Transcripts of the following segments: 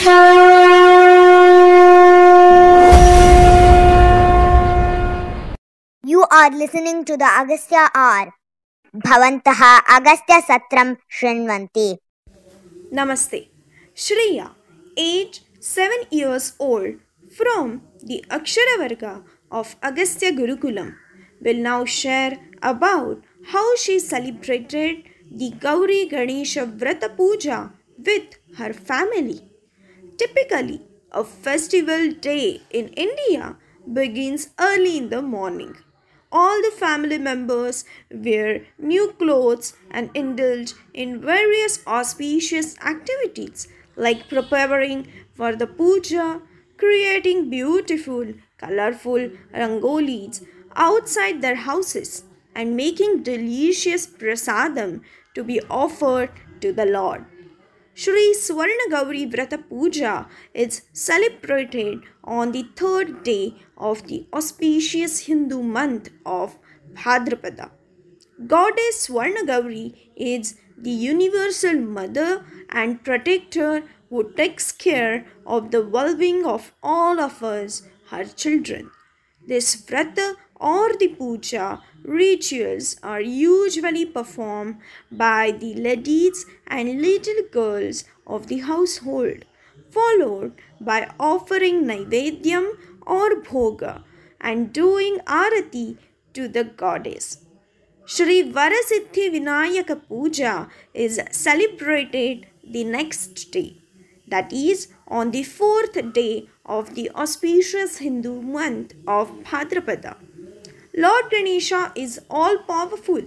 You are listening to the Agastya R. Bhavantaha Agastya Satram Shrinvanti. Namaste. Shriya, age 7 years old from the Aksharavarga of Agastya Gurukulam, will now share about how she celebrated the Gauri Ganesha Vrata Puja with her family. Typically, a festival day in India begins early in the morning. All the family members wear new clothes and indulge in various auspicious activities like preparing for the puja, creating beautiful, colorful rangolis outside their houses, and making delicious prasadam to be offered to the Lord. Shri Swarna Gauri Vrata Puja is celebrated on the third day of the auspicious Hindu month of Bhadrapada. Goddess Swarna Gauri is the universal mother and protector who takes care of the well being of all of us, her children. This vrata or the puja rituals are usually performed by the ladies and little girls of the household, followed by offering naivedyam or bhoga and doing arati to the goddess. Shri Varasiddhi Vinayaka Puja is celebrated the next day, that is, on the fourth day of the auspicious Hindu month of Bhadrapada. Lord Ganesha is all powerful.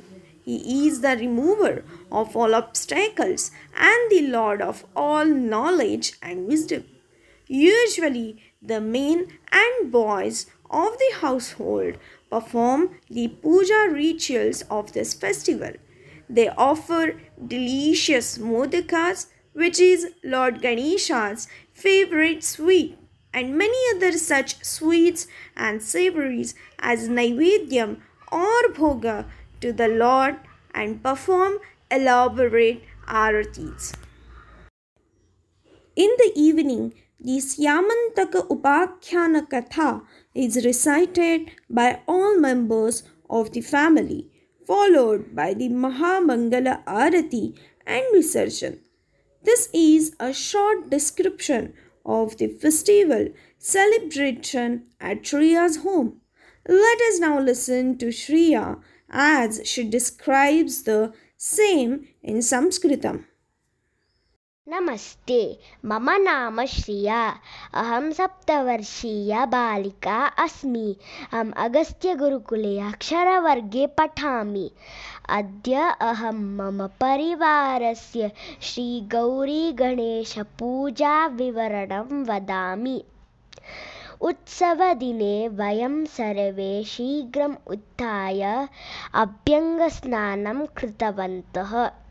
He is the remover of all obstacles and the Lord of all knowledge and wisdom. Usually, the men and boys of the household perform the puja rituals of this festival. They offer delicious modakas, which is Lord Ganesha's favorite sweet, and many other such sweets and savories as naivedyam or bhoga to the Lord and perform elaborate aratis. In the evening, the Syamantaka Upakhyan Katha is recited by all members of the family, followed by the Mahamangala Arati and Visarjan. This is a short description of the festival celebration at Shriya's home. Let us now listen to Shriya as she describes the same in Sanskritam. नमस्ते मम नाम श्रिया। अहं सप्तवर्षीया बालिका अस्मि। अहम् अगस्त्यगुरुकुले अक्षरवर्गे पठामि। अद्य अहं मम परिवारस्य श्रीगौरीगणेशपूजाविवरणं वदामि। उत्सवदिने वयं सर्वे शीघ्रम् उत्थाय अभ्यङ्गस्नानं कृतवन्तः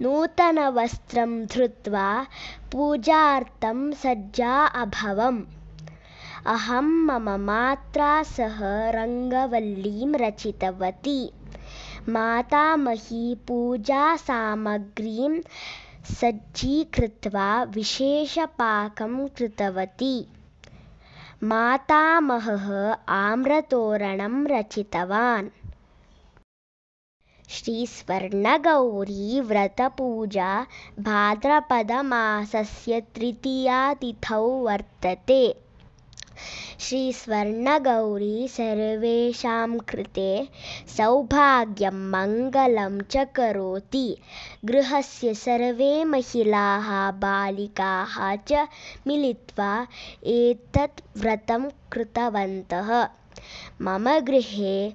नूतनवस्त्रं धृत्वा पूजार्थं सज्जा अभवम्। अहं मम मात्रा सह रङ्गवल्लीं रचितवती। मातामही पूजासामग्रीं सज्जीकृत्वा विशेषपाकं कृतवती। मातामहः आम्रतोरणं रचितवान् श्रीस्वर्णगौरीव्रतपूजा भाद्रपदमासस्य तृतीयातिथौ वर्तते। श्रीस्वर्णगौरी सर्वेषां कृते सौभाग्यं मङ्गलं च करोति। गृहस्य सर्वे महिलाः बालिकाः च मिलित्वा एतत् व्रतं कृतवन्तः। मम गृहे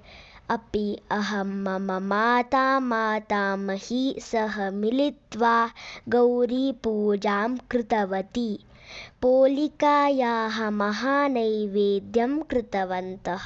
अपि अहं मम माता मातामही सह मिलित्वा गौरीपूजां कृतवती। पोलिकायाः महानैवेद्यं कृतवन्तः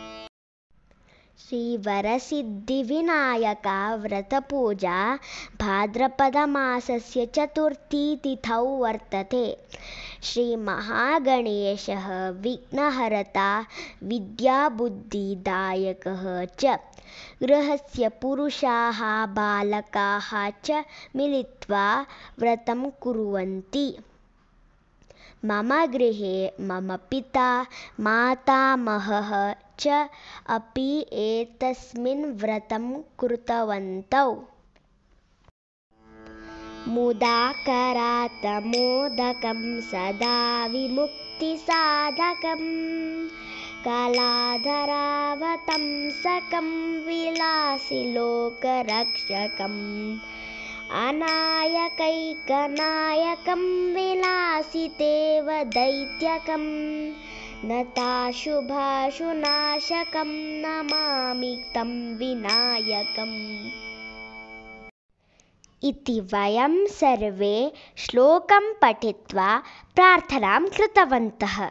श्रीवरसिद्धिविनायका व्रतपूजा भाद्रपदमासस्य चतुर्थीतिथौ वर्तते। श्रीमहागणेशः विघ्नहर्ता विद्याबुद्धिदायकः च। गृहस्य पुरुषाः बालकाः च मिलित्वा व्रतं कुर्वन्ति मम गृहे मम पिता मातामहः च अपि एतस्मिन् व्रतं कृतवन्तौ। मुदाकरातमोदकं सदा विमुक्तिसाधकं कलाधरावतंसकं विलासिलोकरक्षकम् अनायकैकनायकं विलासितेव दैत्यकं नताशुभाशुनाशकं नमामि तं विनायकम्। इति वयं सर्वे श्लोकं पठित्वा प्रार्थनां कृतवन्तः।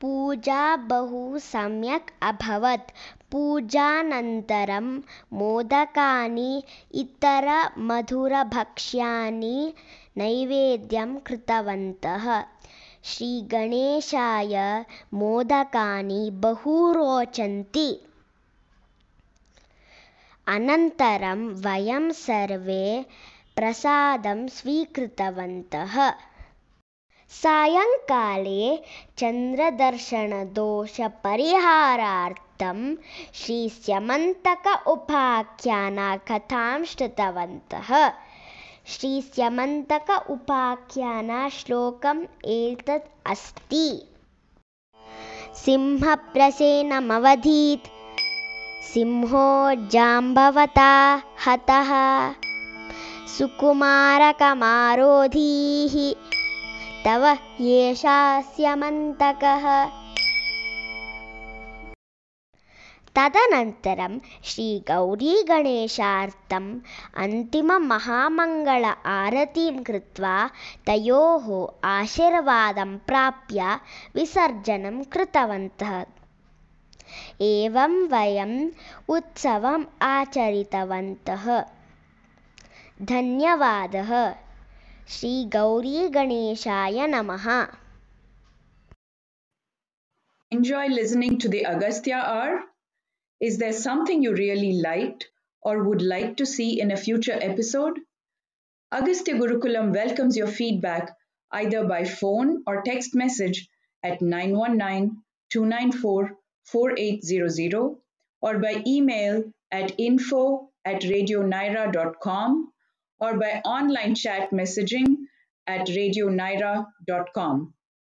पूजा बहु सम्यक् अभवत् पूजानन्तरं मोदकानि इतरमधुरभक्ष्यानि नैवेद्यं कृतवन्तः। श्रीगणेशाय मोदकानि बहु रोचन्ति। अनन्तरं वयं सर्वे प्रसादं स्वीकृतवन्तः। सायङ्काले चन्द्रदर्शनदोषपरिहारार्थं श्रीस्यमन्तक उपाख्यानकथां श्रुतवन्तः। श्रीस्यमन्तक उपाख्यानश्लोकम् एतत् अस्ति। सिंहप्रसेनमवधीत्। सिंहो जाम्बवता हतः। सुकुमारकमारोधीः। तव येषास्यमन्तकः तदनन्तरं श्रीगौरीगणेशार्थम् अन्तिममहामङ्गल आरतीं कृत्वा तयोः आशीर्वादं प्राप्य विसर्जनं कृतवन्तः। एवं वयम् उत्सवम् आचरितवन्तः। धन्यवादः। श्रीगौरीगणेशाय नमः। Enjoy listening to the Agastya hour? Is there something you really liked or would like to see in a future episode? Agastya Gurukulam welcomes your feedback either by phone or text message at 919 294 4800 or by email at info at radionaira.com or by online chat messaging at radionaira.com.